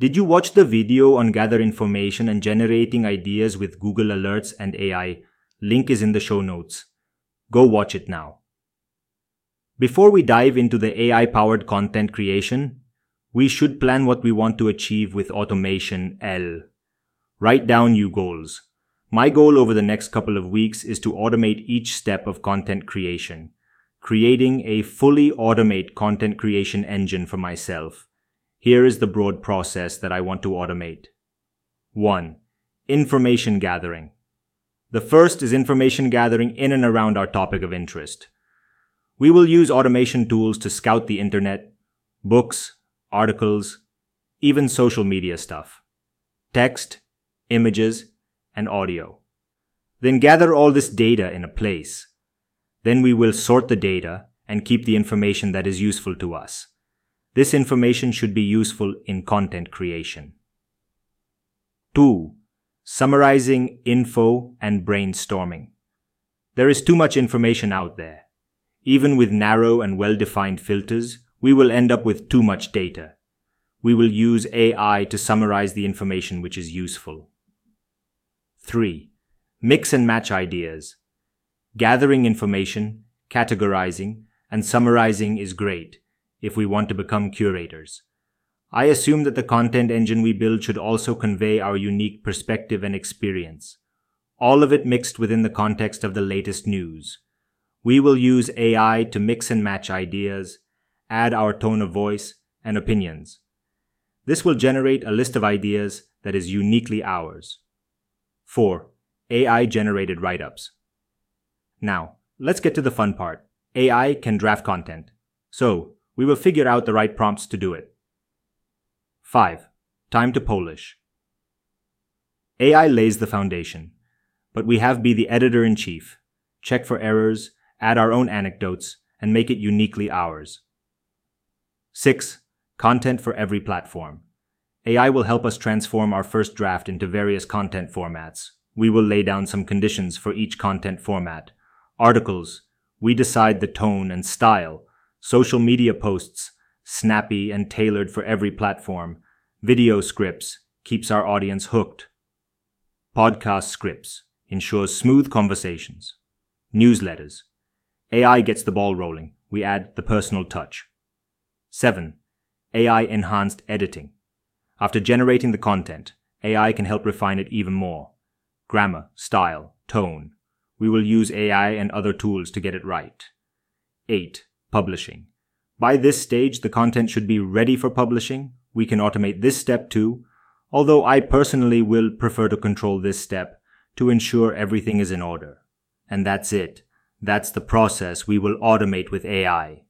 Did you watch the video on gather information and generating ideas with Google Alerts and AI? Link is in the show notes. Go watch it now. Before we dive into the AI powered content creation, we should plan what we want to achieve with automation L. Write down your goals. My goal over the next couple of weeks is to automate each step of content creation, creating a fully automate content creation engine for myself. Here is the broad process that I want to automate. 1. Information gathering. The first is information gathering in and around our topic of interest. We will use automation tools to scout the internet, books, articles, even social media stuff, text, images, and audio. Then gather all this data in a place. Then we will sort the data and keep the information that is useful to us. This information should be useful in content creation. 2. Summarizing info and brainstorming. There is too much information out there. Even with narrow and well-defined filters, we will end up with too much data. We will use AI to summarize the information which is useful. 3. Mix and match ideas. Gathering information, categorizing, and summarizing is great if we want to become curators. I assume that the content engine we build should also convey our unique perspective and experience, all of it mixed within the context of the latest news. We will use AI to mix and match ideas, add our tone of voice, and opinions. This will generate a list of ideas that is uniquely ours. 4. AI generated write ups. Now, let's get to the fun part. AI can draft content. So, we will figure out the right prompts to do it. 5. Time to polish. AI lays the foundation, but we have to be the editor in chief, check for errors, add our own anecdotes, and make it uniquely ours. 6. Content for every platform. AI will help us transform our first draft into various content formats. We will lay down some conditions for each content format. Articles, we decide the tone and style. Social media posts, snappy and tailored for every platform. Video scripts, keeps our audience hooked. Podcast scripts, ensures smooth conversations. Newsletters, AI gets the ball rolling. We add the personal touch. 7. AI enhanced editing. After generating the content, AI can help refine it even more. Grammar, style, tone. We will use AI and other tools to get it right. 8. Publishing. By this stage, the content should be ready for publishing. We can automate this step too, although I personally will prefer to control this step to ensure everything is in order. And that's it. That's the process we will automate with AI.